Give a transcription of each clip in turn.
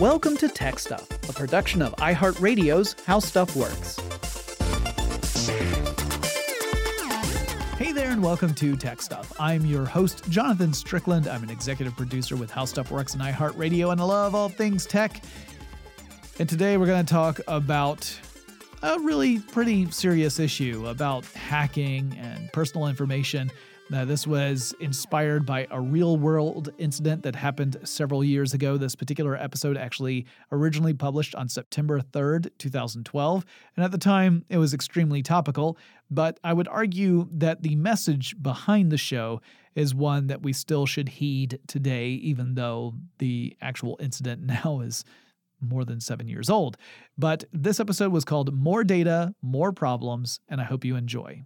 Welcome to Tech Stuff, a production of iHeartRadio's How Stuff Works. Hey there, and welcome to Tech Stuff. I'm your host, Jonathan Strickland. I'm an executive producer with How Stuff Works and iHeartRadio, and I love all things tech. And today we're going to talk about a really pretty serious issue about hacking and personal information now, this was inspired by a real world incident that happened several years ago. This particular episode actually originally published on September 3rd, 2012. And at the time, it was extremely topical. But I would argue that the message behind the show is one that we still should heed today, even though the actual incident now is more than seven years old. But this episode was called More Data, More Problems, and I hope you enjoy.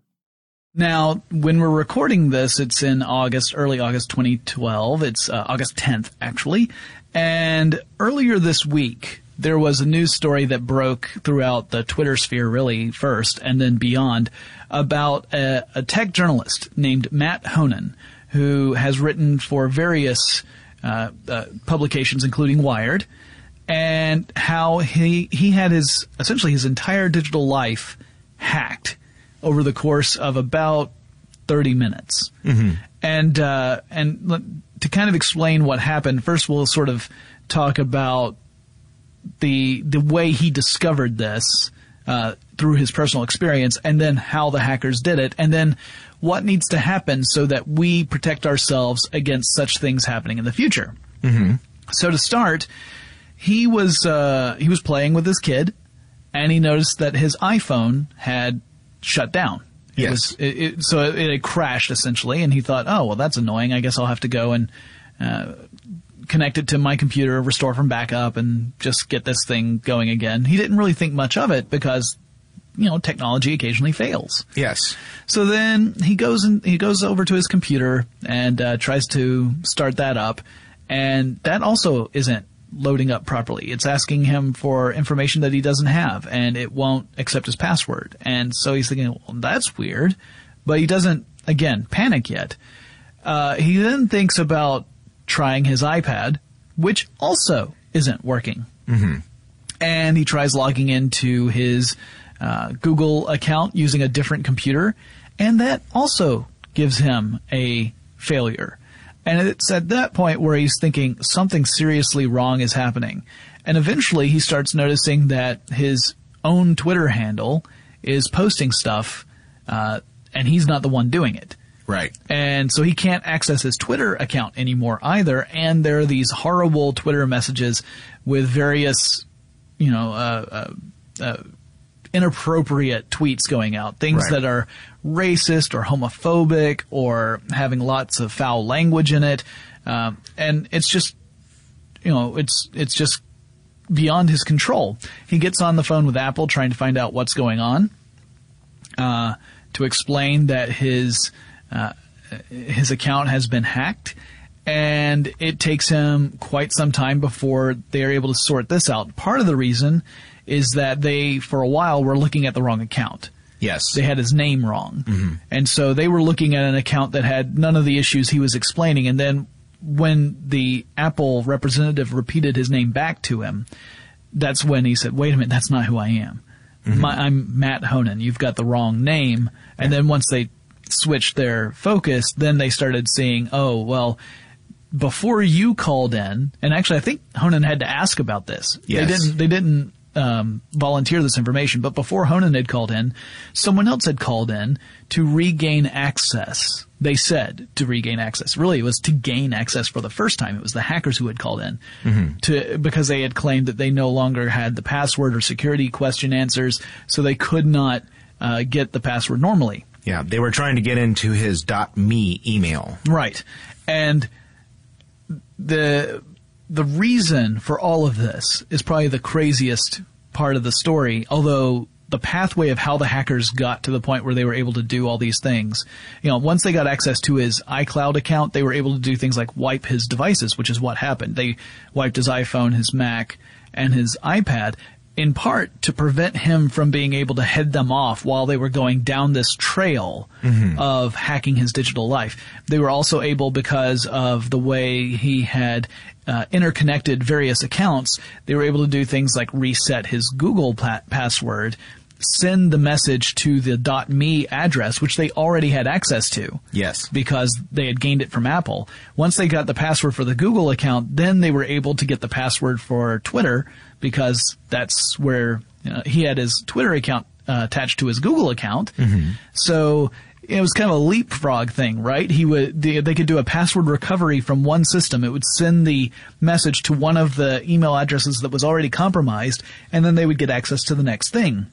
Now, when we're recording this, it's in August, early August 2012. It's uh, August 10th, actually. And earlier this week, there was a news story that broke throughout the Twitter sphere, really, first, and then beyond, about a, a tech journalist named Mat Honan, who has written for various uh, uh, publications, including Wired, and how he, he had his, essentially his entire digital life hacked over the course of about 30 minutes. Mm-hmm. And, uh, and to kind of explain what happened, first we'll sort of talk about the, the way he discovered this, uh, through his personal experience and then how the hackers did it and then what needs to happen so that we protect ourselves against such things happening in the future. Mm-hmm. So to start, he was, uh, he was playing with his kid and he noticed that his iPhone had shut down. It yes. Was, it, it, so it, it, crashed essentially, and he thought, "Oh, well, that's annoying. I guess I'll have to go and uh, connect it to my computer, restore from backup, and just get this thing going again." He didn't really think much of it because, you know, technology occasionally fails. Yes. So then he goes and he goes over to his computer and uh, tries to start that up, and that also isn't loading up properly. It's asking him for information that he doesn't have, and it won't accept his password. And so he's thinking, well, that's weird. But he doesn't, again, panic yet. Uh, he then thinks about trying his iPad, which also isn't working. Mm-hmm. And he tries logging into his uh, Google account using a different computer, and that also gives him a failure. And it's at that point where he's thinking something seriously wrong is happening. And eventually he starts noticing that his own Twitter handle is posting stuff, uh, and he's not the one doing it. Right. And so he can't access his Twitter account anymore either. And there are these horrible Twitter messages with various, you know, uh, uh, uh inappropriate tweets going out, things right. that are racist or homophobic or having lots of foul language in it. Um, and it's just, you know, it's, it's just beyond his control. He gets on the phone with Apple trying to find out what's going on, uh, to explain that his, uh, his account has been hacked and it takes him quite some time before they're able to sort this out. Part of the reason is that they, for a while, were looking at the wrong account. Yes. They had his name wrong. Mm-hmm. And so they were looking at an account that had none of the issues he was explaining. And then when the Apple representative repeated his name back to him, that's when he said, wait a minute, that's not who I am. Mm-hmm. My, I'm Mat Honan. You've got the wrong name. And then once they switched their focus, then they started seeing, oh, well, before you called in, and actually I think Honan had to ask about this. Yes. They didn't, they didn't um, volunteer this information, but before Honan had called in, someone else had called in to regain access. They said to regain access. Really, it was to gain access for the first time. It was the hackers who had called in mm-hmm. to because they had claimed that they no longer had the password or security question answers, so they could not uh, get the password normally. Yeah, they were trying to get into his .me email. Right, and the the reason for all of this is probably the craziest part of the story, although the pathway of how the hackers got to the point where they were able to do all these things. You know, once they got access to his iCloud account, they were able to do things like wipe his devices, which is what happened. They wiped his iPhone, his Mac, and his iPad. in part to prevent him from being able to head them off while they were going down this trail mm-hmm. of hacking his digital life. They were also able, because of the way he had uh, interconnected various accounts, they were able to do things like reset his Google pa- password, send the message to the .me address, which they already had access to Yes. because they had gained it from Apple. Once they got the password for the Google account, then they were able to get the password for Twitter because that's where you know, he had his Twitter account uh, attached to his Google account. So it was kind of a leapfrog thing, right? He would they, they could do a password recovery from one system. It would send the message to one of the email addresses that was already compromised, and then they would get access to the next thing.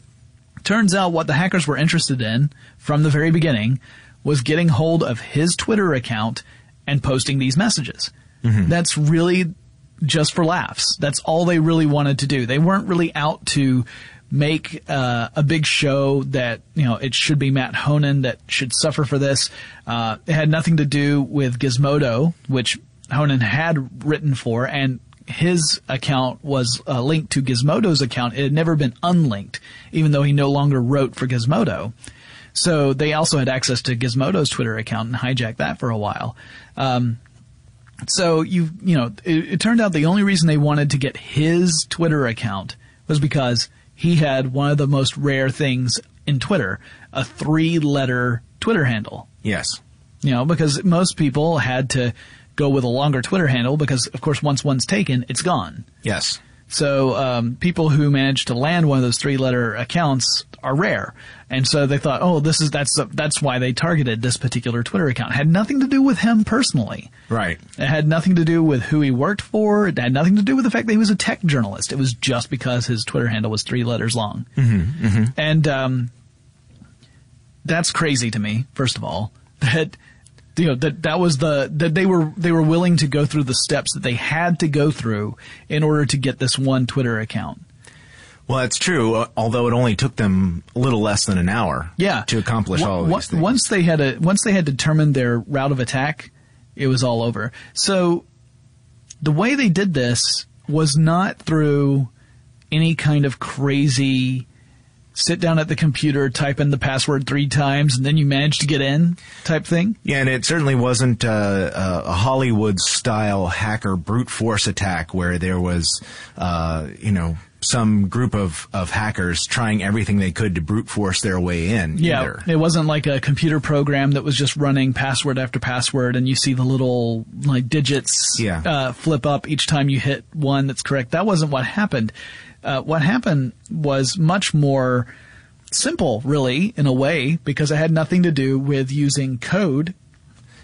Turns out what the hackers were interested in from the very beginning was getting hold of his Twitter account and posting these messages. Mm-hmm. That's really just for laughs. That's all they really wanted to do. They weren't really out to make uh, a big show that you know it should be Mat Honan that should suffer for this. Uh, it had nothing to do with Gizmodo, which Honan had written for, and his account was uh, linked to Gizmodo's account. It had never been unlinked, even though he no longer wrote for Gizmodo. So they also had access to Gizmodo's Twitter account and hijacked that for a while. Um, so you you know it, it turned out the only reason they wanted to get his Twitter account was because he had one of the most rare things in Twitter, a three-letter Twitter handle. Yes. You know, because most people had to go with a longer Twitter handle because, of course, once one's taken, it's gone. Yes. So um, people who manage to land one of those three-letter accounts are rare, and so they thought, oh, this is that's that's why they targeted this particular Twitter account. It had nothing to do with him personally. Right. It had nothing to do with who he worked for. It had nothing to do with the fact that he was a tech journalist. It was just because his Twitter handle was three letters long. Mm-hmm, And um, that's crazy to me. First of all, that you know that that was the that they were they were willing to go through the steps that they had to go through in order to get this one Twitter account. Well, that's true. uh, Although it only took them a little less than an hour. Yeah, To accomplish all of these things. Once they had a once they had determined their route of attack, it was all over. So the way they did this was not through any kind of crazy sit down at the computer, type in the password three times, and then you manage to get in type thing. Yeah, and it certainly wasn't uh, a Hollywood style hacker brute force attack where there was, uh, you know, some group of, of hackers trying everything they could to brute force their way in. Yeah, either. it wasn't like a computer program that was just running password after password, and you see the little like digits Yeah. uh, flip up each time you hit one that's correct. That wasn't what happened. Uh, what happened was much more simple, really, in a way, because it had nothing to do with using code.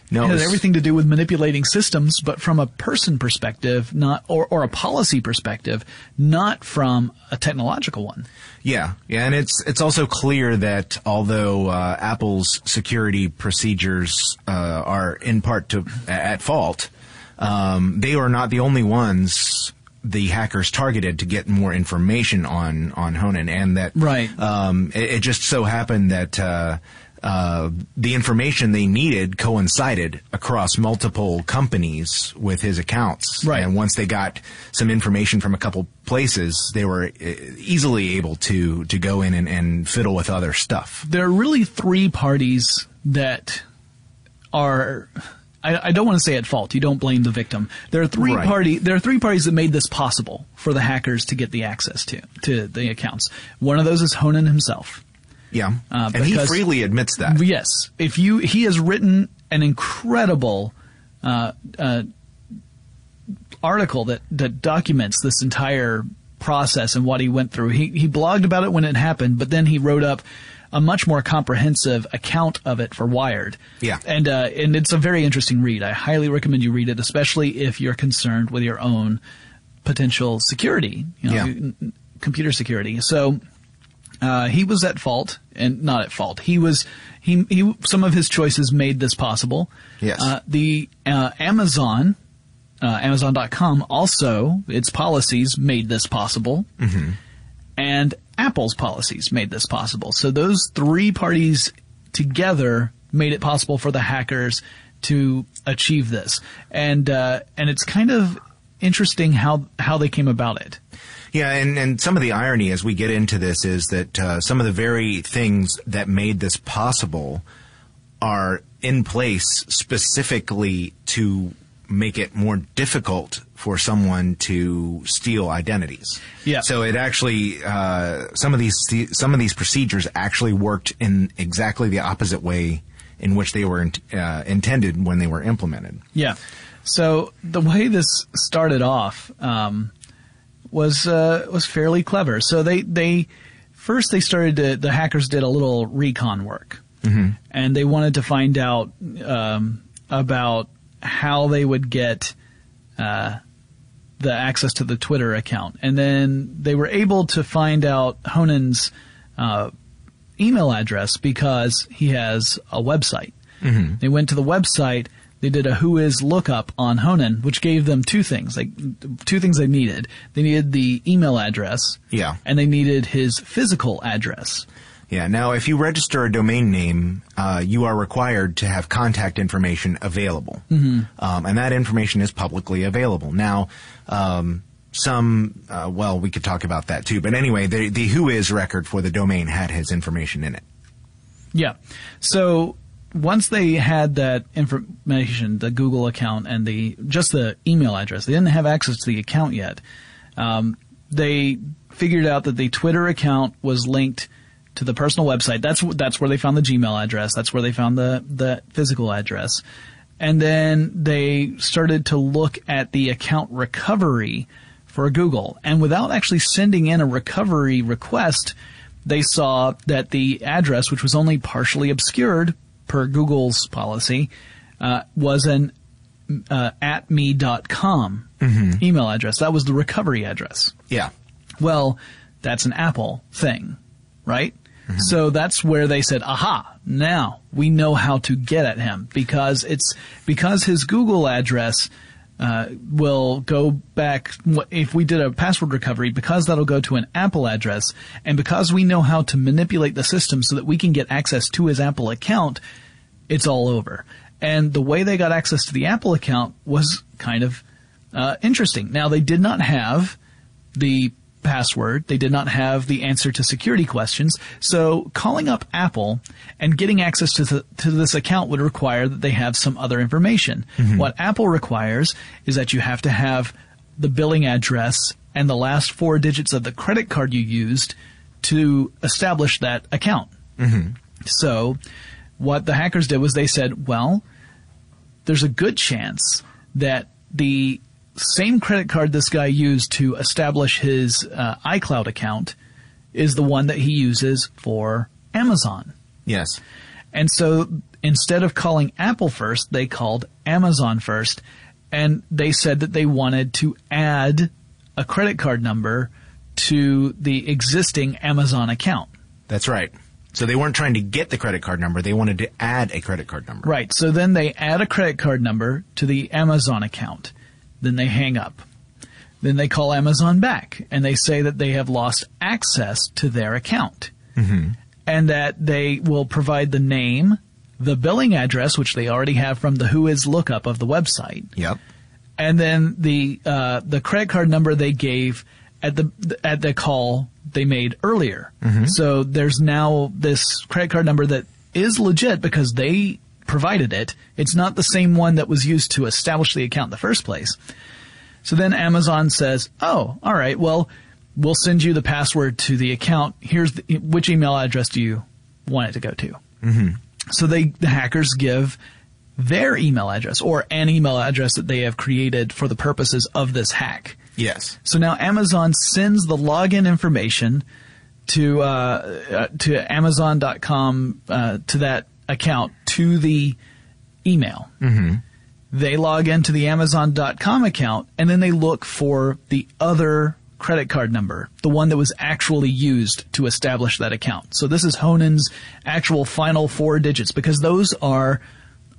No, It it had everything to do with manipulating systems, but from a person perspective, not or, or a policy perspective, not from a technological one. Yeah, yeah, and it's it's also clear that although uh, Apple's security procedures uh, are in part to at fault, um, they are not the only ones the hackers targeted to get more information on on Honan, and that Right. Um, it, it just so happened that. Uh, uh, the information they needed coincided across multiple companies with his accounts. Right. And once they got some information from a couple places, they were uh, easily able to to go in and, and fiddle with other stuff. there are really three parties that are I, I don't want to say at fault. You don't blame the victim. There are three Right. party there are three parties that made this possible for the hackers to get the access to to the accounts. One of those is Honan himself. Yeah, Uh, and he freely admits that. Yes, if you he has written an incredible uh, uh, article that that documents this entire process and what he went through. He he blogged about it when it happened, but then he wrote up a much more comprehensive account of it for Wired. Yeah. and uh, and it's a very interesting read. I highly recommend you read it, especially if you're concerned with your own potential security, you know, Yeah. computer security. So uh, he was at fault, and not at fault. He was he he. Some of his choices made this possible. Yes. Uh, the uh, Amazon, uh, Amazon.com, also its policies made this possible, mm-hmm. And Apple's policies made this possible. So those three parties together made it possible for the hackers to achieve this, and uh, and it's kind of interesting how how they came about it. Yeah, and, and some of the irony as we get into this is that uh, some of the very things that made this possible are in place specifically to make it more difficult for someone to steal identities. Yeah. So it actually uh, some of these some of these procedures actually worked in exactly the opposite way in which they were uh, intended when they were implemented. Yeah. So the way this started off um, was uh, was fairly clever. So they they first they started to the hackers did a little recon work, mm-hmm. and they wanted to find out um, about how they would get uh, the access to the Twitter account, and then they were able to find out Honan's uh, email address because he has a website. Mm-hmm. They went to the website they did a Whois lookup on Honan, which gave them two things, like two things they needed. They needed the email address. Yeah. And they needed his physical address. Yeah. Now, if you register a domain name, uh, you are required to have contact information available, mm-hmm. um, and that information is publicly available. Now, um, some, uh, well, we could talk about that too. But anyway, the the Whois record for the domain had his information in it. Yeah. So once they had that information, the Google account and the just the email address, they didn't have access to the account yet. Um, they figured out that the Twitter account was linked to the personal website. That's that's where they found the Gmail address. That's where they found the the physical address. And then they started to look at the account recovery for Google. And without actually sending in a recovery request, they saw that the address, which was only partially obscured per Google's policy, uh, was an uh, at me.com mm-hmm. email address. That was the recovery address. Yeah. Well, that's an Apple thing, right? Mm-hmm. So that's where they said, aha, now we know how to get at him because it's, because his Google address uh, will go back if we did a password recovery because that'll go to an Apple address and because we know how to manipulate the system so that we can get access to his Apple account, it's all over. And the way they got access to the Apple account was kind of uh, interesting. Now they did not have the password. They did not have the answer to security questions. So calling up Apple and getting access to, the, to this account would require that they have some other information. Mm-hmm. What Apple requires is that you have to have the billing address and the last four digits of the credit card you used to establish that account. Mm-hmm. So what the hackers did was they said, well, there's a good chance that the same credit card this guy used to establish his uh, iCloud account is the one that he uses for Amazon. Yes. And so instead of calling Apple first, they called Amazon first, and they said that they wanted to add a credit card number to the existing Amazon account. That's right. So they weren't trying to get the credit card number, they wanted to add a credit card number. Right. So then they add a credit card number to the Amazon account. Then they hang up. Then they call Amazon back and they say that they have lost access to their account. Mm-hmm. And that they will provide the name, the billing address, which they already have from the Whois lookup of the website. Yep. And then the uh, the credit card number they gave at the at the call they made earlier. Mm-hmm. So there's now this credit card number that is legit because they provided it. It's not the same one that was used to establish the account in the first place. So then Amazon says, "Oh, all right. Well, we'll send you the password to the account. Here's the, which email address do you want it to go to?" Mm-hmm. So they the hackers give their email address or an email address that they have created for the purposes of this hack. Yes. So now Amazon sends the login information to uh, uh, to Amazon.com uh, to that account to the email. Mm-hmm. They log into the Amazon.com account and then they look for the other credit card number, the one that was actually used to establish that account. So this is Honan's actual final four digits because those are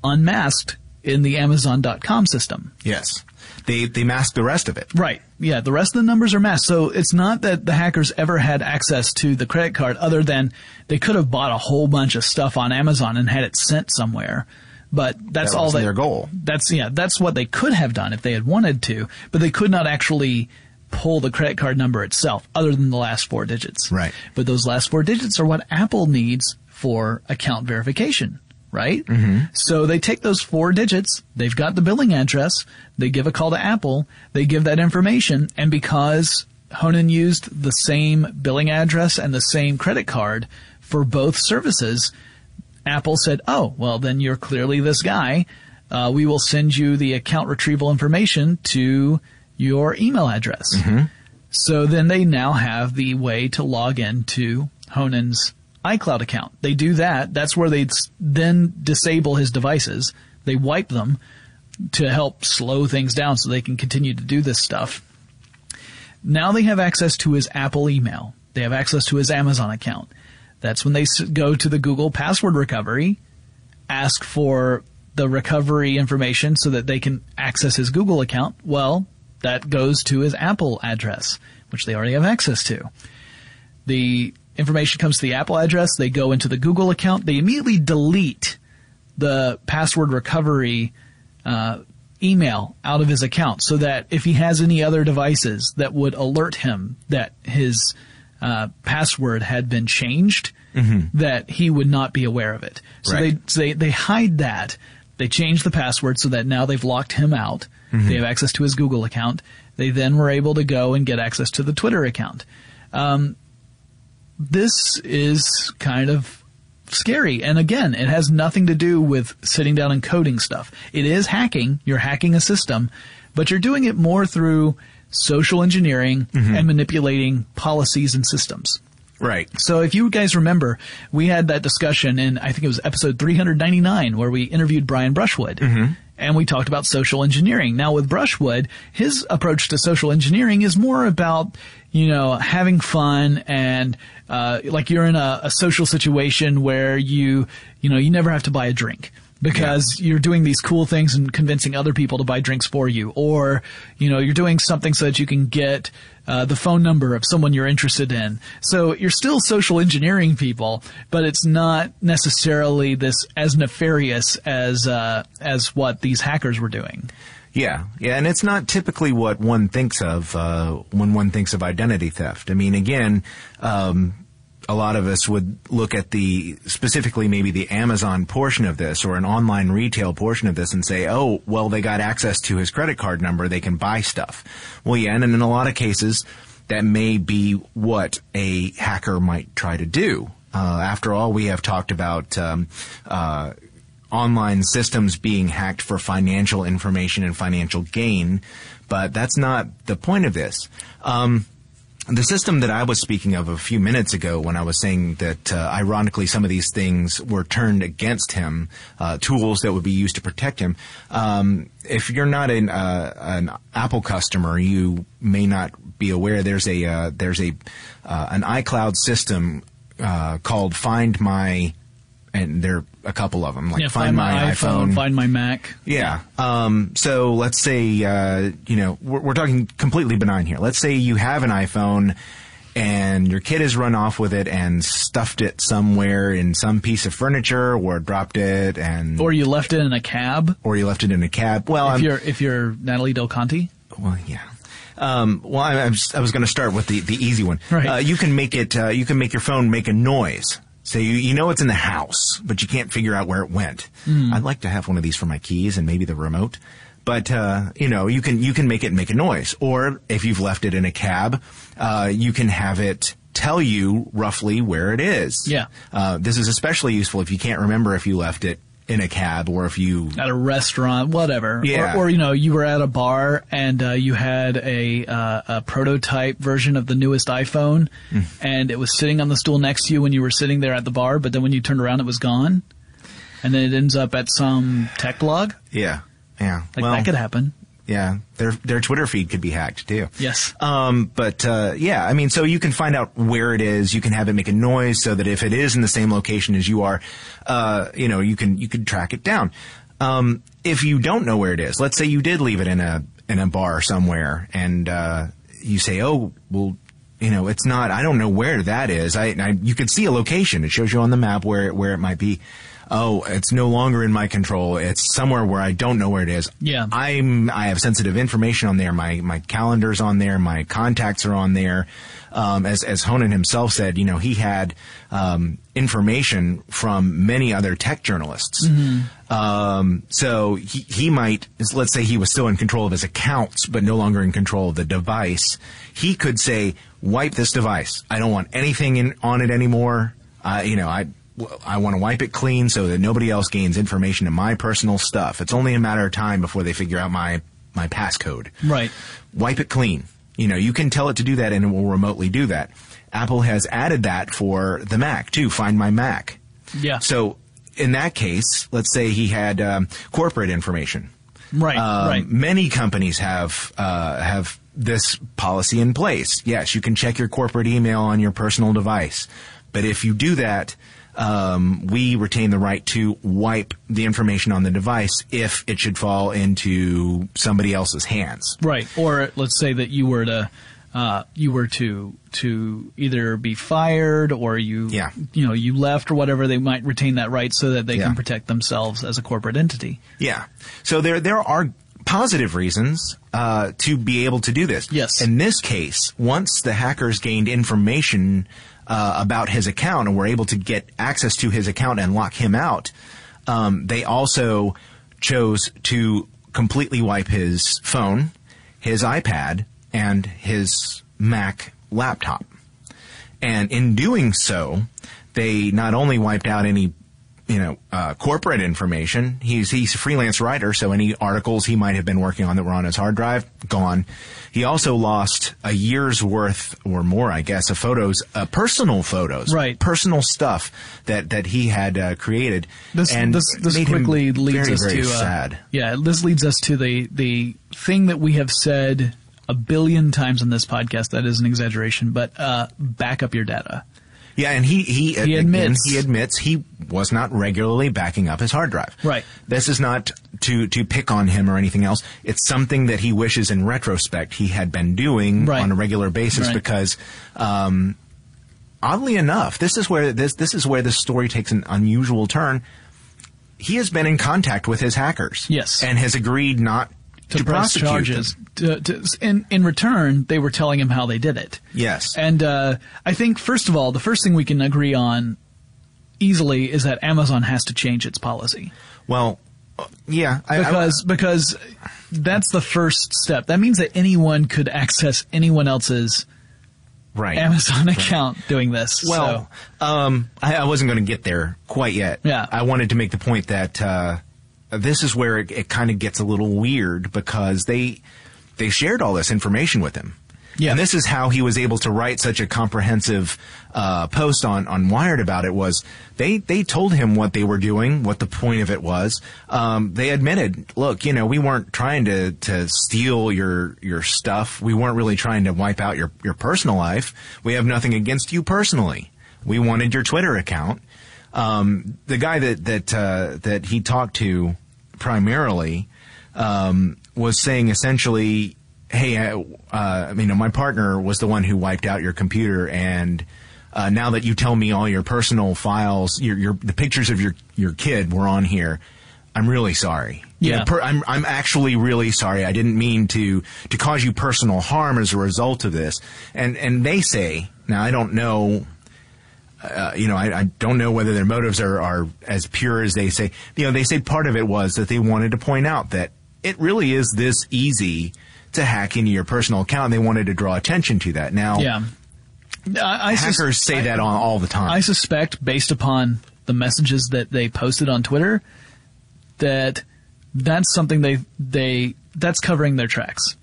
unmasked in the Amazon.com system. Yes. They, they mask the rest of it. Right. Yeah. The rest of the numbers are masked. So it's not that the hackers ever had access to the credit card other than they could have bought a whole bunch of stuff on Amazon and had it sent somewhere. But that's That all they, their goal. That's yeah, that's what they could have done if they had wanted to, but they could not actually pull the credit card number itself, other than the last four digits. Right. But those last four digits are what Apple needs for account verification. Right? Mm-hmm. So they take those four digits, they've got the billing address, they give a call to Apple, they give that information, and because Honan used the same billing address and the same credit card for both services, Apple said, "Oh, well, then you're clearly this guy. Uh, we will send you the account retrieval information to your email address." So then they now have the way to log into Honan's iCloud account. They do that. That's where they then disable his devices. They wipe them to help slow things down so they can continue to do this stuff. Now they have access to his Apple email. They have access to his Amazon account. That's when they go to the Google password recovery, ask for the recovery information so that they can access his Google account. Well, that goes to his Apple address, which they already have access to. The information comes to the Apple address. They go into the Google account. They immediately delete the password recovery uh, email out of his account so that if he has any other devices that would alert him that his uh, password had been changed, that he would not be aware of it. So Right. they, so they they hide that. They change the password so that now they've locked him out. They have access to his Google account. They then were able to go and get access to the Twitter account. Um, this is kind of scary. And again, it has nothing to do with sitting down and coding stuff. It is hacking. You're hacking a system, but you're doing it more through social engineering mm-hmm. and manipulating policies and systems. Right. So if you guys remember, we had that discussion in, I think it was episode 399 where we interviewed Brian Brushwood. Mm-hmm. And we talked about social engineering. Now with Brushwood, his approach to social engineering is more about, you know, having fun and, uh, like you're in a, a social situation where you, you know, you never have to buy a drink because you're doing these cool things and convincing other people to buy drinks for you, or you know you're doing something so that you can get uh, the phone number of someone you're interested in. So you're still social engineering people, but it's not necessarily this as nefarious as uh, as what these hackers were doing. Yeah, yeah, and it's not typically what one thinks of uh, when one thinks of identity theft. I mean, again, um, a lot of us would look at the specifically maybe the Amazon portion of this or an online retail portion of this and say, oh, well, they got access to his credit card number, they can buy stuff. Well, yeah, and in a lot of cases, that may be what a hacker might try to do. Uh, after all, we have talked about um, uh, online systems being hacked for financial information and financial gain, but that's not the point of this. Um, the system that I was speaking of a few minutes ago when I was saying that, uh, ironically, some of these things were turned against him, uh, tools that would be used to protect him. Um, if you're not an, uh, an Apple customer, you may not be aware there's a uh, there's a uh, an iCloud system uh, called Find My, and there are a couple of them like Yeah, find, my, iPhone, find my Mac. yeah. Um, so let's say, uh, you know, we're, we're talking completely benign here. Let's say you have an iPhone and your kid has run off with it and stuffed it somewhere in some piece of furniture or dropped it and, Or you left it in a cab. or you left it in a cab. Well, If I'm, you're if you're Natali Del Conti. well, yeah. Um, well, I, I was going to start with the, the easy one. Right. Uh, you can make it. Uh, you can make your phone make a noise. So you you know it's in the house, but you can't figure out where it went. Hmm. I'd like to have one of these for my keys and maybe the remote. But uh, you know, you can you can make it make a noise, or if you've left it in a cab, uh, you can have it tell you roughly where it is. Yeah. Uh, this is especially useful if you can't remember if you left it in a cab or if you at a restaurant, whatever. Yeah. Or, or you know, you were at a bar and uh, you had a, uh, a prototype version of the newest iPhone, Hmm. and it was sitting on the stool next to you when you were sitting there at the bar. But then when you turned around, it was gone, and then it ends up at some tech blog. yeah yeah Like well that could happen. Yeah their their Twitter feed could be hacked too. Yes. Um, but uh, yeah, I mean, so you can find out where it is. You can have it make a noise so that if it is in the same location as you are, uh, you know, you can you can track it down. Um, if you don't know where it is, let's say you did leave it in a in a bar somewhere, and uh, you say, "Oh, well." You know, it's not. I don't know where that is. I, I you could see a location. It shows you on the map where where it might be. Oh, it's no longer in my control. It's somewhere where I don't know where it is. Yeah. I'm, I have sensitive information on there. My, my calendar's on there. My contacts are on there. Um, as, as Honan himself said, you know, he had, um, information from many other tech journalists. Um, so he, he might, let's say he was still in control of his accounts, but no longer in control of the device. He could say, wipe this device. I don't want anything in, on it anymore. Uh, you know, I, I want to wipe it clean so that nobody else gains information in my personal stuff. It's only a matter of time before they figure out my, my passcode. Right. Wipe it clean. You know, you can tell it to do that and it will remotely do that. Apple has added that for the Mac too. Find my Mac. Yeah. So in that case, let's say he had um, corporate information. right. Um, right. Many companies have uh, have this policy in place. Yes, you can check your corporate email on your personal device, but if you do that, um, we retain the right to wipe the information on the device if it should fall into somebody else's hands. Right. Or let's say that you were to uh, you were to to either be fired or you Yeah. you know you left or whatever they might retain that right so that they Yeah. can protect themselves as a corporate entity. Yeah. So there there are positive reasons uh, to be able to do this. Yes. In this case, once the hackers gained information uh, about his account and were able to get access to his account and lock him out, um, they also chose to completely wipe his phone, his iPad, and his Mac laptop. And in doing so, they not only wiped out any, you know, uh, corporate information. He's he's a freelance writer, so any articles he might have been working on that were on his hard drive gone. He also lost a year's worth or more, I guess, of photos, uh, personal photos, Right. Personal stuff that that he had uh, created. This and this this quickly leads very, us very to uh, sad. yeah this leads us to the the thing that we have said a billion times on this podcast that is an exaggeration but uh, back up your data Yeah, and he he, He again, admits- he admits he was not regularly backing up his hard drive. Right. This is not to to pick on him or anything else. It's something that he wishes in retrospect he had been doing Right. on a regular basis Right. because um, oddly enough, this is where this this is where the story takes an unusual turn. He has been in contact with his hackers. Yes. And has agreed not to, to press charges to, to, in in return they were telling him how they did it Yes. And uh, I think, first of all, the first thing we can agree on easily is that Amazon has to change its policy well, yeah. I- I- because because that's the first step. That means that anyone could access anyone else's right. Amazon account doing this. Well, um, I, I wasn't going to get there quite yet. Yeah. I wanted to make the point that uh, this is where it, it kind of gets a little weird because they they shared all this information with him. Yeah. And this is how he was able to write such a comprehensive uh, post on, on Wired about it was they, they told him what they were doing, what the point of it was. Um, they admitted, look, you know, we weren't trying to, to steal your, your stuff. We weren't really trying to wipe out your, your personal life. We have nothing against you personally. We wanted your Twitter account. Um, the guy that, that, uh, that he talked to primarily, um, was saying essentially, hey, uh, uh, you know, my partner was the one who wiped out your computer, and uh, now that you tell me all your personal files, your, your the pictures of your your kid were on here, I'm really sorry. You Yeah. know, per, I'm I'm actually really sorry. I didn't mean to to cause you personal harm as a result of this. And and they say now I don't know. Uh, you know, I, I don't know whether their motives are, are as pure as they say. You know, they say part of it was that they wanted to point out that it really is this easy to hack into your personal account. They wanted to draw attention to that. Now, yeah, I, I sus- hackers say I- that on all the time. I suspect, based upon the messages that they posted on Twitter, that that's something they they that's covering their tracks.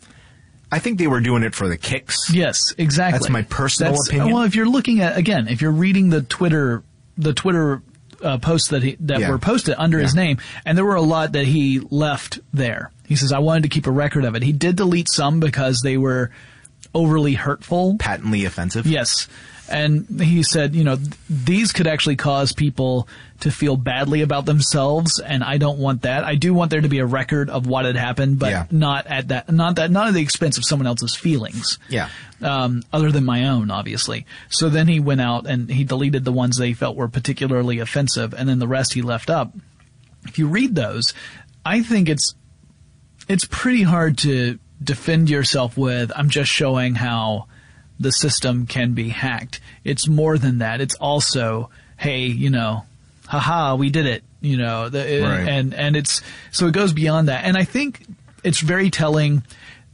I think they were doing it for the kicks. Yes, exactly. That's my personal That's- opinion. Well, if you're looking at again, if you're reading the Twitter the Twitter uh, posts that he that Yeah. were posted under his name, and there were a lot that he left there. He says, "I wanted to keep a record of it." He did delete some because they were overly hurtful. Patently offensive. Yes. And he said, you know, these could actually cause people to feel badly about themselves, and I don't want that. I do want there to be a record of what had happened, but Yeah. not at that, not that, not at the expense of someone else's feelings. Yeah. Um, other than my own, obviously. So then he went out and he deleted the ones they felt were particularly offensive, and then the rest he left up. If you read those, I think it's it's pretty hard to defend yourself with I'm just showing how the system can be hacked. It's more than that. It's also, hey, you know, haha, we did it, you know, the, Right. and and it's so it goes beyond that. And I think it's very telling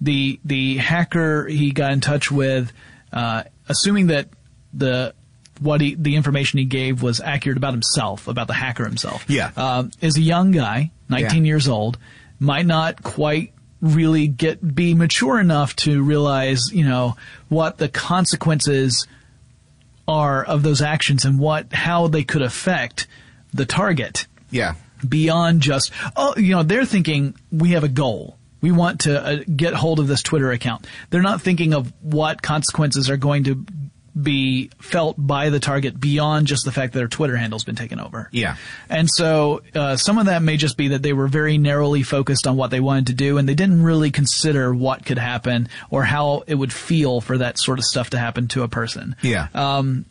the the hacker he got in touch with uh, assuming that the what he, the information he gave was accurate about himself, about the hacker himself. Yeah. Um, is a young guy, 19 Yeah. years old, might not quite really get be mature enough to realize, you know, what the consequences are of those actions and what how they could affect the target. Yeah. beyond just oh you know they're thinking we have a goal. We want to uh, get hold of this twitter account. They're not thinking of what consequences are going to be felt by the target beyond just the fact that their twitter handle's been taken over Yeah. and so uh, some of that may just be that they were very narrowly focused on what they wanted to do and they didn't really consider what could happen or how it would feel for that sort of stuff to happen to a person Yeah. Um,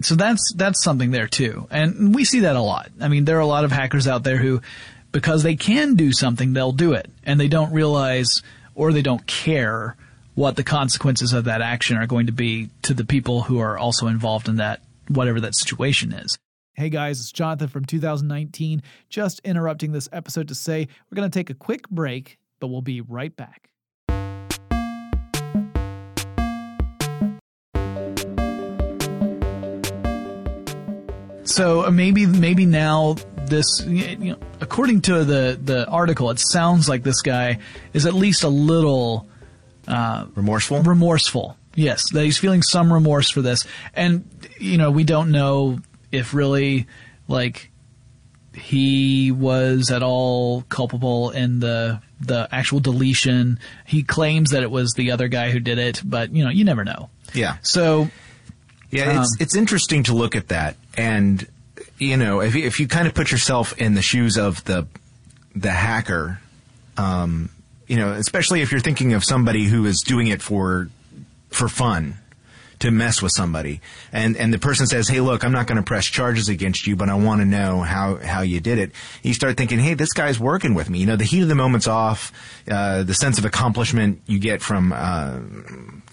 so that's that's something there too, and we see that a lot. I mean, there are a lot of hackers out there who, because they can do something, they'll do it, and they don't realize or they don't care what the consequences of that action are going to be to the people who are also involved in that whatever that situation is. Hey guys, it's Jonathan from 2019. Just interrupting this episode to say we're going to take a quick break, but we'll be right back. So uh, maybe maybe now this you know according to the the article it sounds like this guy is at least a little Remorseful. remorseful. Yes, that he's feeling some remorse for this. And you know, we don't know if really like he was at all culpable in the the actual deletion. He claims that it was the other guy who did it, but you know, you never know. yeah. So Yeah, it's Um, it's interesting to look at that, and you know, if if you kind of put yourself in the shoes of the the hacker, um, you know, especially if you're thinking of somebody who is doing it for for fun, to mess with somebody, and and the person says, "Hey, look, I'm not going to press charges against you, but I want to know how how you did it." You start thinking, "Hey, this guy's working with me." You know, the heat of the moment's off, uh, the sense of accomplishment you get from. Uh,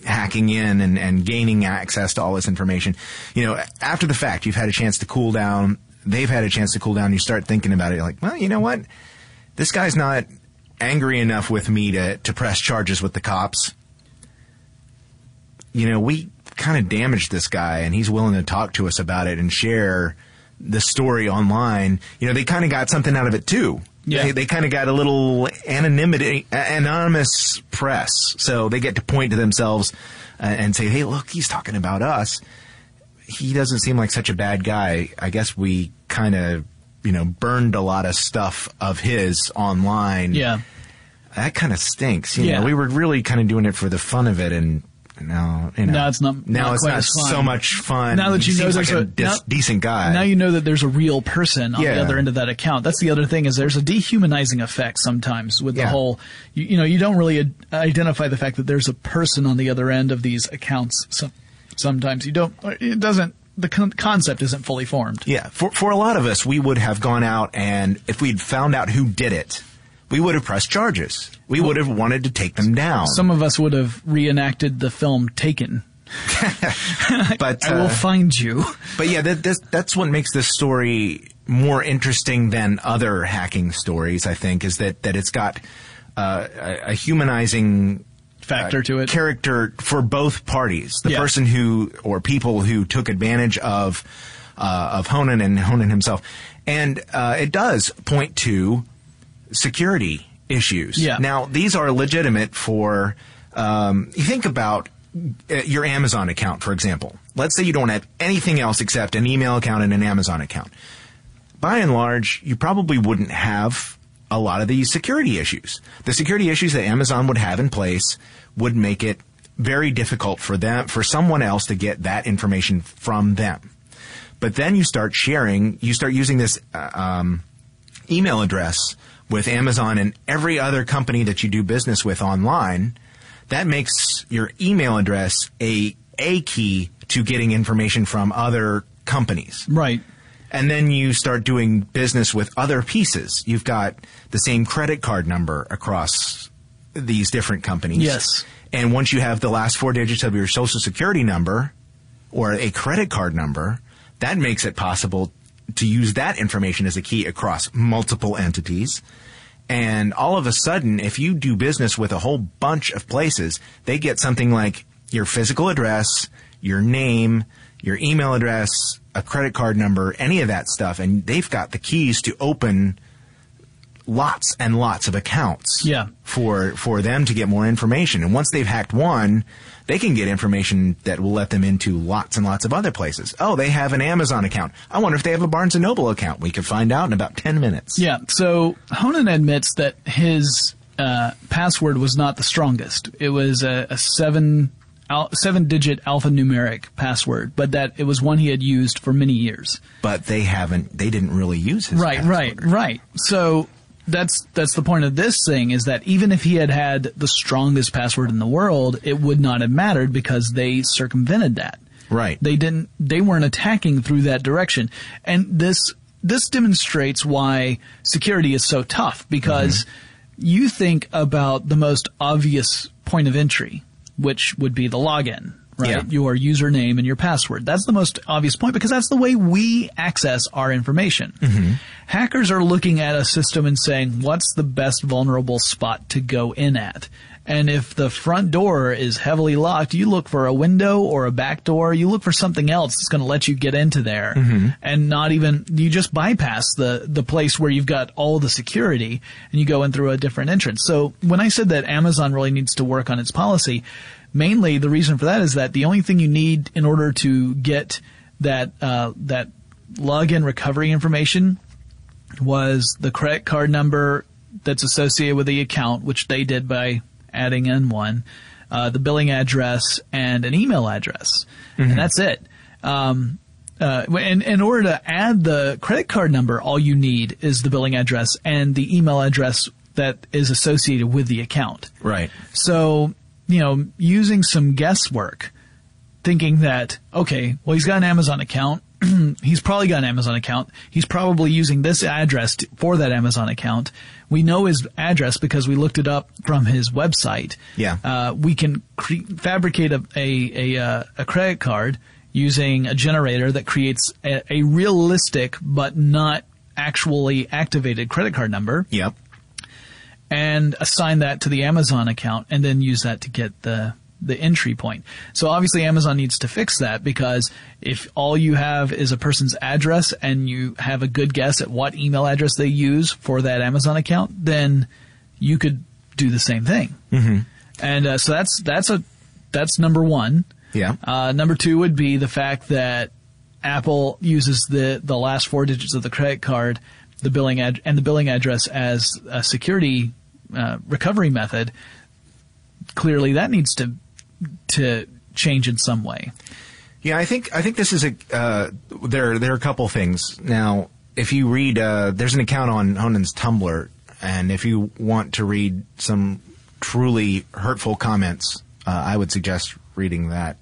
hacking in and, and gaining access to all this information. You know, after the fact, you've had a chance to cool down. They've had a chance to cool down. You start thinking about it. Like, well, you know what? This guy's not angry enough with me to, to press charges with the cops. You know, we kind of damaged this guy and he's willing to talk to us about it and share the story online. You know, they kind of got something out of it too. Yeah. They, they kind of got a little anonymity, anonymous press. So they get to point to themselves uh, and say, hey, look, he's talking about us. He doesn't seem like such a bad guy. I guess we kind of, you know, burned a lot of stuff of his online. yeah. That kind of stinks. You Yeah. know, we were really kind of doing it for the fun of it and now, you know. Now it's not- Now not it's not so much fun. Now that He you know seems like a, a- dis- now- decent guy. Now you know that there's a real person on the other end of that account. That's the other thing is there's a dehumanizing effect sometimes with the whole, you, you know, you don't really ad- identify the fact that there's a person on the other end of these accounts. Some, sometimes you don't, it doesn't, the con- concept isn't fully formed. Yeah, for for a lot of us, we would have gone out and if we'd found out who did it, we would have pressed charges. We would have wanted to take them down. Some of us would have reenacted the film Taken. but I will uh, find you. but yeah, that, this, that's what makes this story more interesting than other hacking stories. I think is that that it's got uh, a, a humanizing Factor to it. character for both parties. The Yeah. person who or people who took advantage of uh, of Honan and Honan himself, and uh, it does point to security issues. Yeah. Now these are legitimate for. Um, you think about uh, your Amazon account, for example. Let's say you don't have anything else except an email account and an Amazon account. By and large, you probably wouldn't have a lot of these security issues. The security issues that Amazon would have in place would make it very difficult for them, for someone else to get that information from them. But then you start sharing, you start using this uh, um, email address with Amazon and every other company that you do business with online. That makes your email address a a key to getting information from other companies. Right. And then you start doing business with other pieces. You've got the same credit card number across these different companies. Yes. And once you have the last four digits of your social security number or a credit card number, that makes it possible to use that information as a key across multiple entities. And all of a sudden, if you do business with a whole bunch of places, they get something like your physical address, your name, your email address, a credit card number, any of that stuff, and they've got the keys to open lots and lots of accounts Yeah. for for them to get more information. And once they've hacked one, they can get information that will let them into lots and lots of other places. Oh, they have an Amazon account. I wonder if they have a Barnes and Noble account. We could find out in about 10 minutes. Yeah. So Honan admits that his uh, password was not the strongest. It was a, a seven al- seven digit alphanumeric password, but that it was one he had used for many years. But they haven't they didn't really use his Right, right, right. So that's that's the point of this thing is that even if he had had the strongest password in the world, it would not have mattered because they circumvented that. Right. They didn't. They weren't attacking through that direction, and this this demonstrates why security is so tough because mm-hmm. you think about the most obvious point of entry, which would be the login, right? Yeah. Your username and your password. That's the most obvious point because that's the way we access our information. Mm-hmm. Hackers are looking at a system and saying, what's the best vulnerable spot to go in at? And if the front door is heavily locked, you look for a window or a back door. You look for something else that's going to let you get into there mm-hmm. and not even, you just bypass the, the place where you've got all the security and you go in through a different entrance. So when I said that Amazon really needs to work on its policy, mainly the reason for that is that the only thing you need in order to get that, uh, that login recovery information was the credit card number that's associated with the account, which they did by adding in one, uh, the billing address, and an email address, and that's it. Um, uh, in, in order to add the credit card number, all you need is the billing address and the email address that is associated with the account. Right. So, you know, using some guesswork, thinking that, okay, well, he's got an Amazon account. he's probably got an Amazon account. He's probably using this address for that Amazon account. We know his address because we looked it up from his website. Yeah. Uh, we can cre- fabricate a, a, a, uh, a credit card using a generator that creates a, a realistic but not actually activated credit card number Yep. And assign that to the Amazon account and then use that to get the the entry point. So obviously Amazon needs to fix that because if all you have is a person's address and you have a good guess at what email address they use for that Amazon account, then you could do the same thing. Mm-hmm. And uh, so that's that's a that's number one. Yeah. Uh, number two would be the fact that Apple uses the the last four digits of the credit card, the billing ad- and the billing address as a security uh, recovery method. Clearly, that needs to to change in some way. Yeah, I think I think this is a uh, there. There are a couple things now. If you read, uh, there's an account on Honan's Tumblr, and if you want to read some truly hurtful comments, uh, I would suggest reading that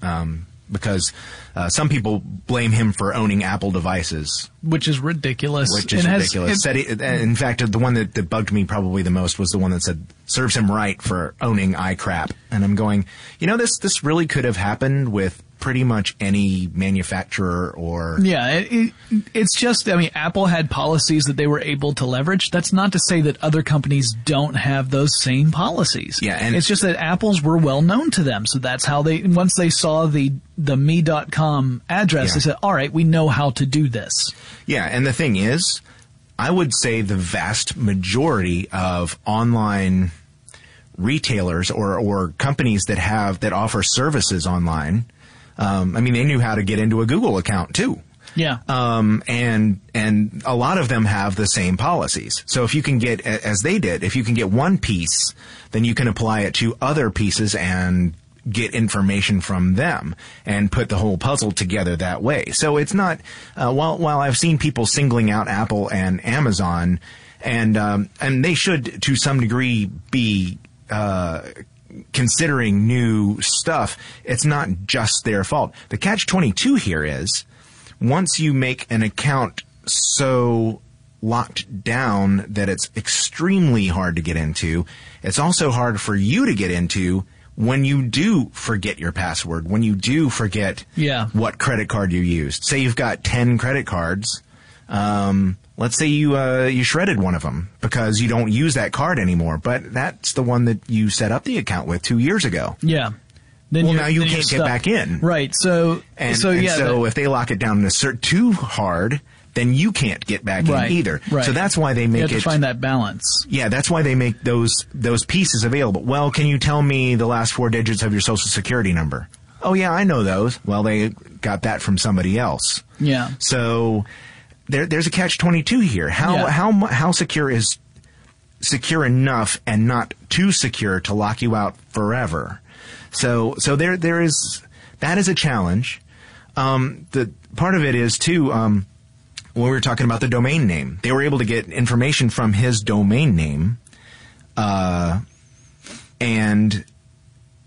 um, because uh, some people blame him for owning Apple devices, Which is ridiculous. which is It has- ridiculous. it- he, in fact, the one that, that bugged me probably the most was the one that said serves him right for owning iCrap, and I'm going, you know, this this really could have happened with pretty much any manufacturer or Yeah, it, it, it's just, I mean, Apple had policies that they were able to leverage. That's not to say that other companies don't have those same policies. Yeah, and- it's just that Apple's were well known to them. So that's how they, once they saw the, the me.com address, Yeah. they said, all right, we know how to do this. Yeah, and the thing is, I would say the vast majority of online retailers or, or companies that have that offer services online, um, I mean, they knew how to get into a Google account too. Yeah. Um, and and a lot of them have the same policies. So if you can get, as they did, if you can get one piece, then you can apply it to other pieces and get information from them and put the whole puzzle together that way. So it's not, uh, while, while I've seen people singling out Apple and Amazon and, um, and they should to some degree be, uh, considering new stuff, it's not just their fault. The catch 22 here is once you make an account so locked down that it's extremely hard to get into, it's also hard for you to get into when you do forget your password, when you do forget Yeah. what credit card you used. Say you've got 10 credit cards. Um, let's say you uh, you shredded one of them because you don't use that card anymore, but that's the one that you set up the account with two years ago. Yeah. Then Well, now you can't get back in. Right. So And so and yeah. so if they lock it down a cert too hard, then you can't get back right, in either. Right. So that's why they you make have it to find that balance. Yeah, that's why they make those those pieces available. Well, can you tell me the last four digits of your social security number? Oh yeah, I know those. Well, they got that from somebody else. Yeah. So there, there's a catch twenty two here. How Yeah. how how secure is secure enough and not too secure to lock you out forever? So so there there is that is a challenge. Um, the part of it is too. Um, when we were talking about the domain name, they were able to get information from his domain name, uh, and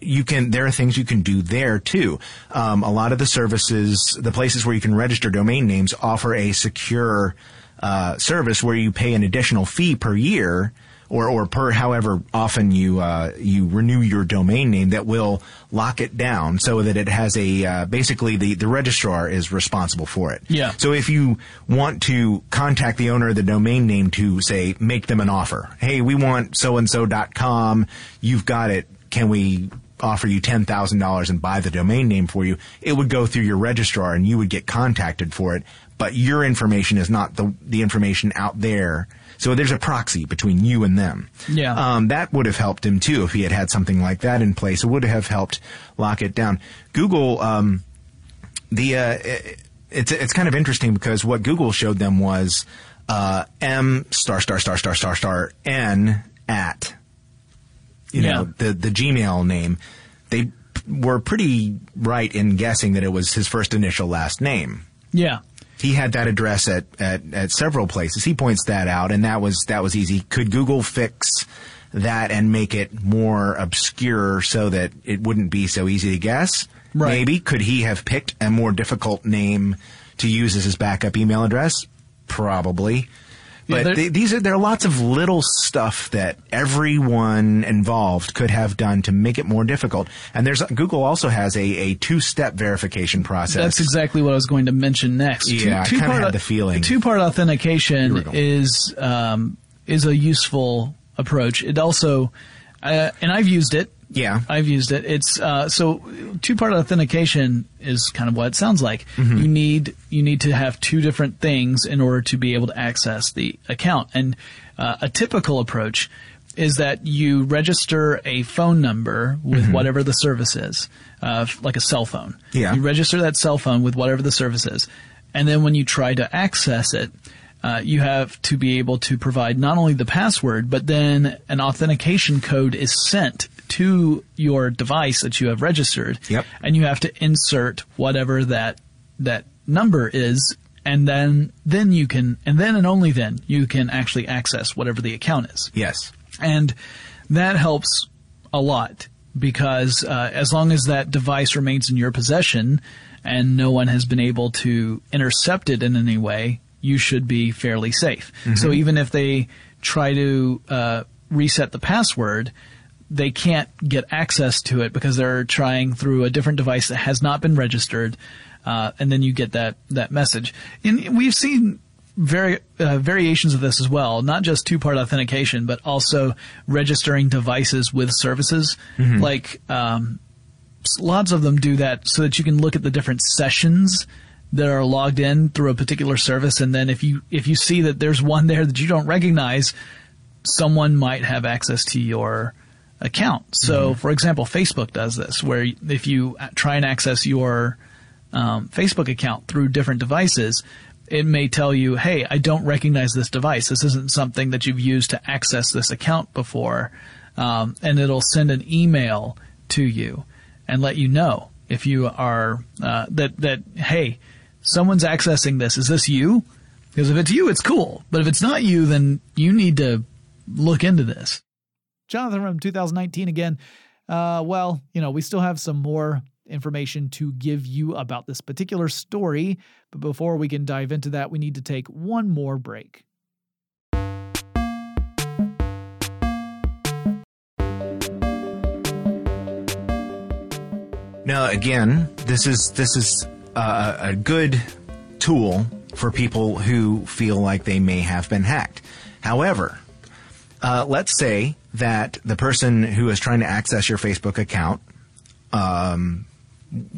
you can. There are things you can do there too. Um, a lot of the services, the places where you can register domain names, offer a secure uh, service where you pay an additional fee per year. Or, or per however often you uh, you renew your domain name that will lock it down so that it has a uh, basically the, the registrar is responsible for it. Yeah. So if you want to contact the owner of the domain name to say, make them an offer. Hey, we want so and so dot com. You've got it. Can we offer you $10,000 and buy the domain name for you? It would go through your registrar and you would get contacted for it. But your information is not the, the information out there. So there's a proxy between you and them. Yeah. Um, that would have helped him too if he had had something like that in place. It would have helped lock it down. Google, um, the uh, it's it's kind of interesting because what Google showed them was uh, M star star star star star star N at you Yeah. know the the Gmail name. They p- were pretty right in guessing that it was his first initial last name. Yeah. He had that address at, at, at several places. He points that out, and that was that was easy. Could Google fix that and make it more obscure so that it wouldn't be so easy to guess? Right. Maybe. Could he have picked a more difficult name to use as his backup email address? Probably. Yeah, But there- th- these are there are lots of little stuff that everyone involved could have done to make it more difficult. And there's Google also has a, a two step verification process. That's exactly what I was going to mention next. Yeah, I kinda two-part- had the feeling. Two-part authentication is um, is a useful approach. It also, uh, and I've used it. Yeah. I've used it. It's uh, so two-part authentication is kind of what it sounds like. Mm-hmm. You need you need to have two different things in order to be able to access the account. And uh, a typical approach is that you register a phone number with Mm-hmm. whatever the service is, uh, like a cell phone. Yeah. You register that cell phone with whatever the service is, and then when you try to access it. Uh, you have to be able to provide not only the password, but then an authentication code is sent to your device that you have registered. Yep. And you have to insert whatever that that number is, and then then you can, and then and only then you can actually access whatever the account is. yes. And that helps a lot because uh, as long as that device remains in your possession and no one has been able to intercept it in any way, you should be fairly safe. So even if they try to uh, reset the password, they can't get access to it because they're trying through a different device that has not been registered, uh, and then you get that that message. And we've seen vari- uh, variations of this as well, not just two-part authentication, but also registering devices with services. Like um, lots of them do that so that you can look at the different sessions that are logged in through a particular service, and then if you if you see that there's one there that you don't recognize, someone might have access to your account. So, for example, Facebook does this, where if you try and access your um, Facebook account through different devices, it may tell you, "Hey, I don't recognize this device. This isn't something that you've used to access this account before," um, and it'll send an email to you. and let you know if you are uh, that that hey, someone's accessing this. Is this you? Because if it's you, it's cool. But if it's not you, then you need to look into this. Jonathan from 2019 again. Uh, well, you know, we still have some more information to give you about this particular story. But before we can dive into that, we need to take one more break. Now, again, this is this is uh, a good tool for people who feel like they may have been hacked. However, uh, let's say that the person who is trying to access your Facebook account, um,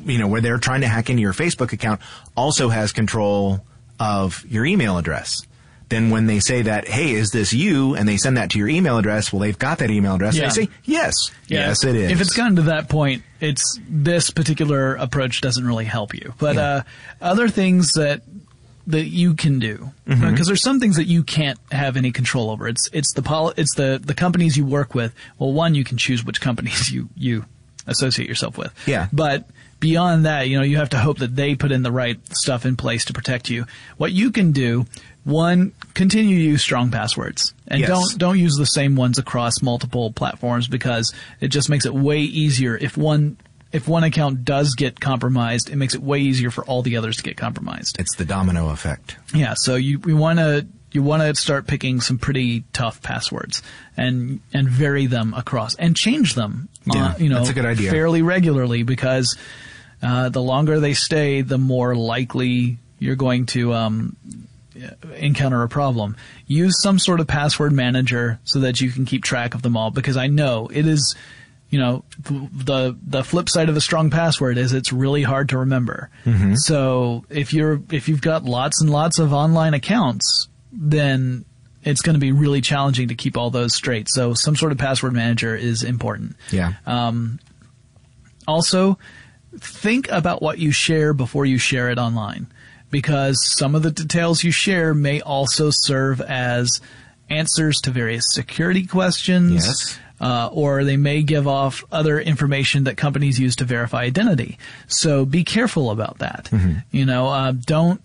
you know, where they're trying to hack into your Facebook account, also has control of your email address. Then when they say that, hey, is this you? And they send that to your email address, well, they've got that email address. Yeah. They say, yes, Yeah. yes, it is. If it's gotten to that point, it's this particular approach doesn't really help you. But Yeah. uh, other things that that you can do because Mm-hmm. there's some things that you can't have any control over. It's it's the poli- it's the the companies you work with. Well, one you can choose which companies you you associate yourself with. Yeah. But beyond that, you know, you have to hope that they put in the right stuff in place to protect you. What you can do, one, continue to use strong passwords and Yes. don't don't use the same ones across multiple platforms because it just makes it way easier if one if one account does get compromised, it makes it way easier for all the others to get compromised. it's the domino effect. Yeah, so you we want to you want to start picking some pretty tough passwords and and vary them across and change them. Yeah, uh, you know, that's a good idea. fairly regularly because uh, the longer they stay, the more likely you're going to um, encounter a problem. Use some sort of password manager so that you can keep track of them all because I know it is you know the the flip side of a strong password is it's really hard to remember. So if you're if you've got lots and lots of online accounts, then it's going to be really challenging to keep all those straight. So some sort of password manager is important. Yeah. Um, Also, think about what you share before you share it online because some of the details you share may also serve as answers to various security questions. Yes. Uh, or they may give off other information that companies use to verify identity. So be careful about that. You know, uh, don't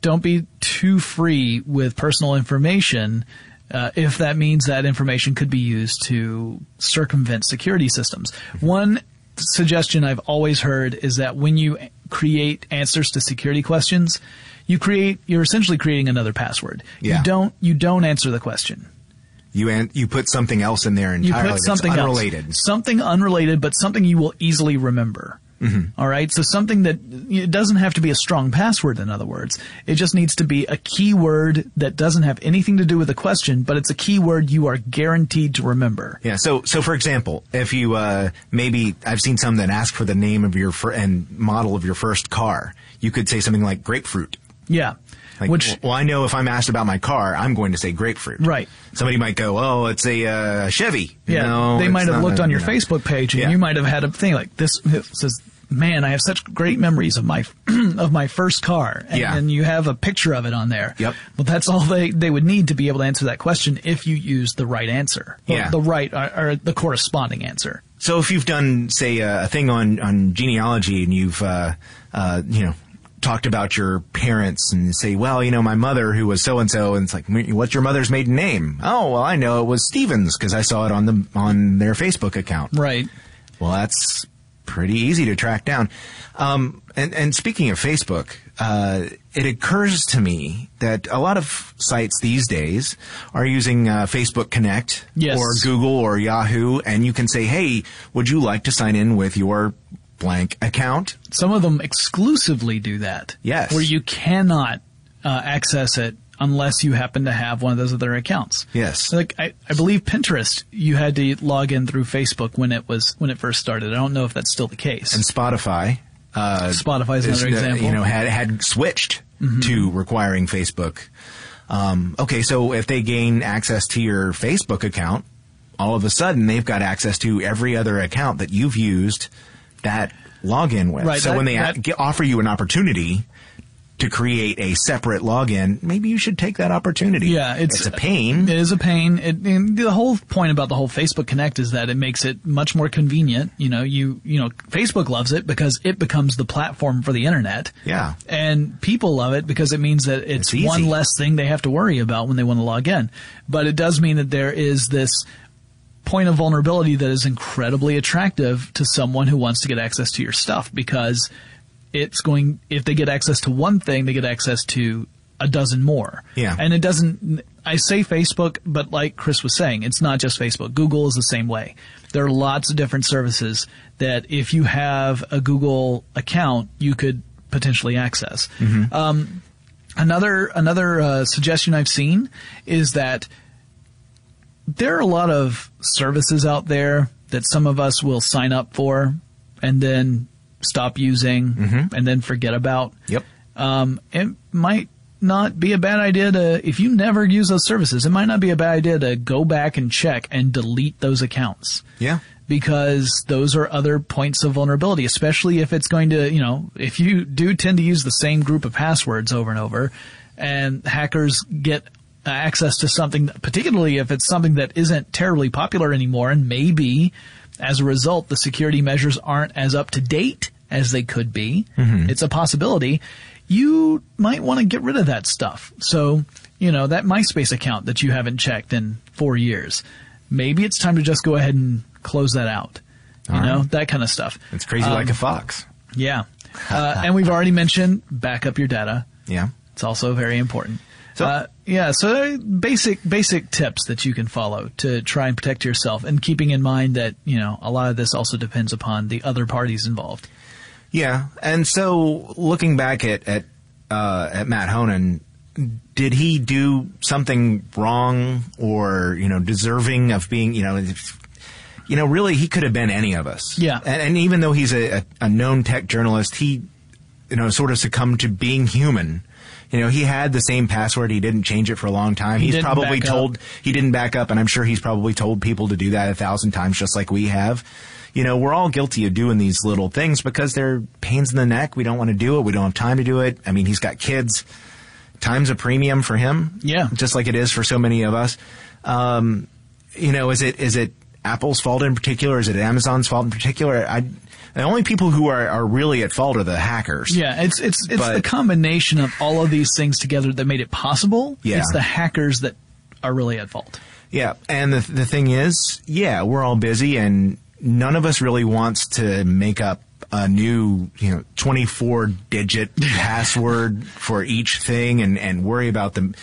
don't be too free with personal information uh, if that means that information could be used to circumvent security systems. One suggestion I've always heard is that when you create answers to security questions, you create you're essentially creating another password. Yeah. You don't you don't answer the question. You an- you put something else in there You entirely put something that's else. unrelated. something unrelated, but something you will easily remember. Mm-hmm. All right, so something that it doesn't have to be a strong password. In other words, it just needs to be a keyword that doesn't have anything to do with the question, but it's a keyword you are guaranteed to remember. Yeah. So, so for example, if you uh, maybe I've seen some that ask for the name of your fir- and model of your first car, you could say something like grapefruit. Yeah, Like, which well, I know if I'm asked about my car, I'm going to say grapefruit. Right. Somebody might go, "Oh, it's a uh, Chevy." You yeah, know, they might have looked a- on your you know. Facebook page, and Yeah. you might have had a thing like this says. Man, I have such great memories of my of my first car, and, Yeah. and you have a picture of it on there. Yep. Well, that's all they they would need to be able to answer that question if you use the right answer, Yeah. the right or, or the corresponding answer. So if you've done, say, a a thing on, on genealogy and you've, uh, uh, you know, talked about your parents and say, well, you know, my mother who was so and so, and it's like, what's your mother's maiden name? Oh, well, I know it was Stevens because I saw it on the on their Facebook account. Right. Well, that's pretty easy to track down. Um, and, and speaking of Facebook, uh, it occurs to me that a lot of sites these days are using uh, Facebook Connect Yes. or Google or Yahoo, and you can say, "Hey, would you like to sign in with your blank account?" Some of them exclusively do that. Yes. Where you cannot uh, access it unless you happen to have one of those other accounts. Yes. Like I, I believe Pinterest, you had to log in through Facebook when it was when it first started. I don't know if that's still the case. And Spotify. Uh, Spotify is another example. Mm-hmm. You know, had had switched to requiring Facebook. Um, okay, so if they gain access to your Facebook account, all of a sudden they've got access to every other account that you've used that login with. Right, So that- when they that- get, offer you an opportunity to create a separate login, maybe you should take that opportunity. Yeah, it's, it's a pain. It is a pain. It, the whole point about the whole Facebook Connect is that it makes it much more convenient. You know, you you know, Facebook loves it because it becomes the platform for the internet. Yeah, and people love it because it means that it's, it's one less thing they have to worry about when they want to log in. But it does mean that there is this point of vulnerability that is incredibly attractive to someone who wants to get access to your stuff because it's going, if they get access to one thing, they get access to a dozen more. Yeah. And it doesn't, I say Facebook, but like Chris was saying, it's not just Facebook. Google is the same way. There are lots of different services that if you have a Google account, you could potentially access. Mm-hmm. Um, another, another uh, suggestion I've seen is that there are a lot of services out there that some of us will sign up for and then stop using mm-hmm. and then forget about. Yep. Um, it might not be a bad idea to, if you never use those services, it might not be a bad idea to go back and check and delete those accounts. Yeah. Because those are other points of vulnerability, especially if it's going to, you know, if you do tend to use the same group of passwords over and over and hackers get access to something, particularly if it's something that isn't terribly popular anymore and maybe as a result the security measures aren't as up to date as they could be. Mm-hmm. It's a possibility. You might want to get rid of that stuff. So, you know, that MySpace account that you haven't checked in four years, maybe it's time to just go ahead and close that out. You All know, right. that kind of stuff. It's crazy Um, like a fox. Yeah. Uh, and we've already mentioned back up your data. Yeah. It's also very important. So- uh, yeah, so basic basic tips that you can follow to try and protect yourself, and keeping in mind that you know a lot of this also depends upon the other parties involved. Yeah, and so looking back at at uh, at Mat Honan, did he do something wrong or you know deserving of being you know? You know, really, he could have been any of us. Yeah. and, and even though he's a, a, a known tech journalist, he, you know, sort of succumbed to being human. You know, he had the same password. He didn't change it for a long time. He he's probably up. told he didn't back up, and I'm sure he's probably told people to do that a thousand times, just like we have. You know, we're all guilty of doing these little things because they're pains in the neck. We don't want to do it. We don't have time to do it. I mean, he's got kids. Time's a premium for him. Yeah. Just like it is for so many of us. Um, you know, is it, is it Apple's fault in particular? Is it Amazon's fault in particular? I, the only people who are, are really at fault are the hackers. Yeah, it's it's it's But- the combination of all of these things together that made it possible. Yeah. It's the hackers that are really at fault. Yeah, and the the thing is, yeah, we're all busy, and none of us really wants to make up a new, you know, twenty four digit password for each thing, and and worry about them.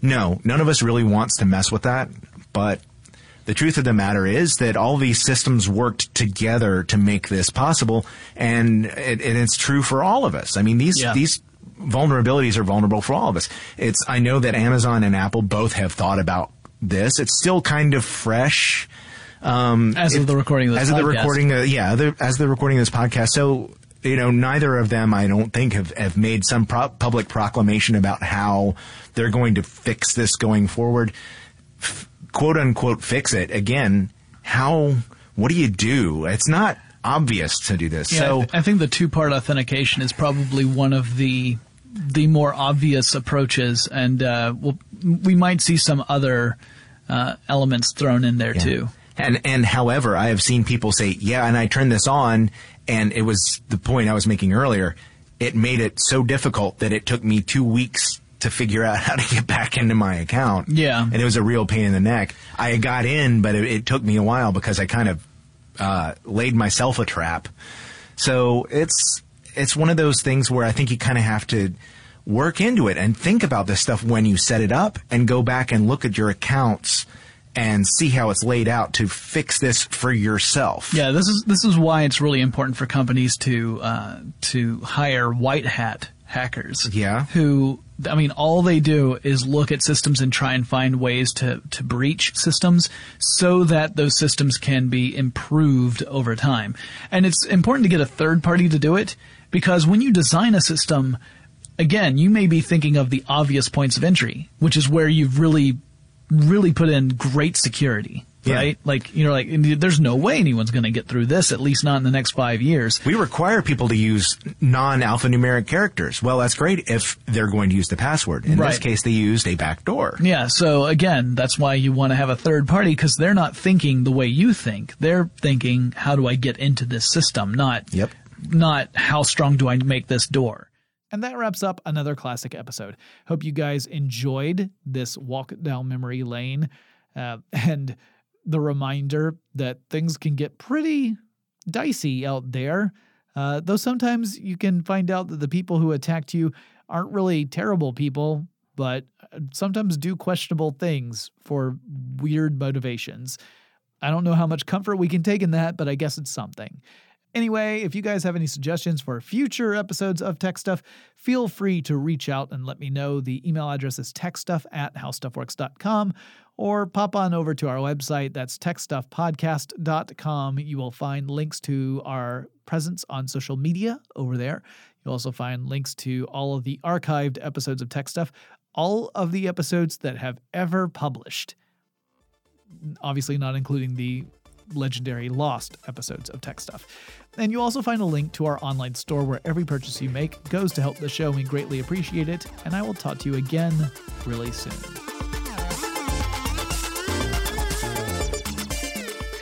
No, none of us really wants to mess with that. But the truth of the matter is that all these systems worked together to make this possible, and it, and it's true for all of us. I mean, these Yeah. these vulnerabilities are vulnerable for all of us. It's I know that Amazon and Apple both have thought about this. It's still kind of fresh. Um, As of the recording of this as of the podcast. recording, yeah, the, as the recording of this podcast. So you know, neither of them, I don't think, have have made some pro- public proclamation about how they're going to fix this going forward. F- quote unquote, fix it again. How? What do you do? It's not obvious to do this. Yeah, so I, th- I think the two part authentication is probably one of the the more obvious approaches, and uh, we'll, we might see some other uh, elements thrown in there too. And and however, I have seen people say, "Yeah," and I turned this on, and it was the point I was making earlier. It made it so difficult that it took me two weeks to figure out how to get back into my account. Yeah. and it was a real pain in the neck. I got in, but it, it took me a while because I kind of uh, laid myself a trap. So it's it's one of those things where I think you kind of have to work into it and think about this stuff when you set it up and go back and look at your accounts and see how it's laid out to fix this for yourself. Yeah, this is this is why it's really important for companies to uh, to hire white hat hackers. Yeah. who I mean, all they do is look at systems and try and find ways to to breach systems so that those systems can be improved over time. And it's important to get a third party to do it because when you design a system, again, you may be thinking of the obvious points of entry, which is where you've really really put in great security. Yeah. right? Like, you know, like, there's no way anyone's going to get through this, at least not in the next five years. We require people to use non-alphanumeric characters. Well, that's great if they're going to use the password. In Right. this case, they used a backdoor. Yeah, so again, that's why you want to have a third party because they're not thinking the way you think. They're thinking, how do I get into this system? Not, Yep. not how strong do I make this door? And that wraps up another classic episode. Hope you guys enjoyed this walk down memory lane uh, and the reminder that things can get pretty dicey out there. Uh, though sometimes you can find out that the people who attacked you aren't really terrible people, but uh, sometimes do questionable things for weird motivations. I don't know how much comfort we can take in that, but I guess it's something. Anyway, if you guys have any suggestions for future episodes of Tech Stuff, feel free to reach out and let me know. The email address is techstuff at howstuffworks.com or pop on over to our website. That's techstuffpodcast.com. You will find links to our presence on social media over there. You'll also find links to all of the archived episodes of Tech Stuff, all of the episodes that have ever published. Obviously, not including the legendary lost episodes of Tech Stuff. And you also find a link to our online store where every purchase you make goes to help the show. We greatly appreciate it. And I will talk to you again really soon.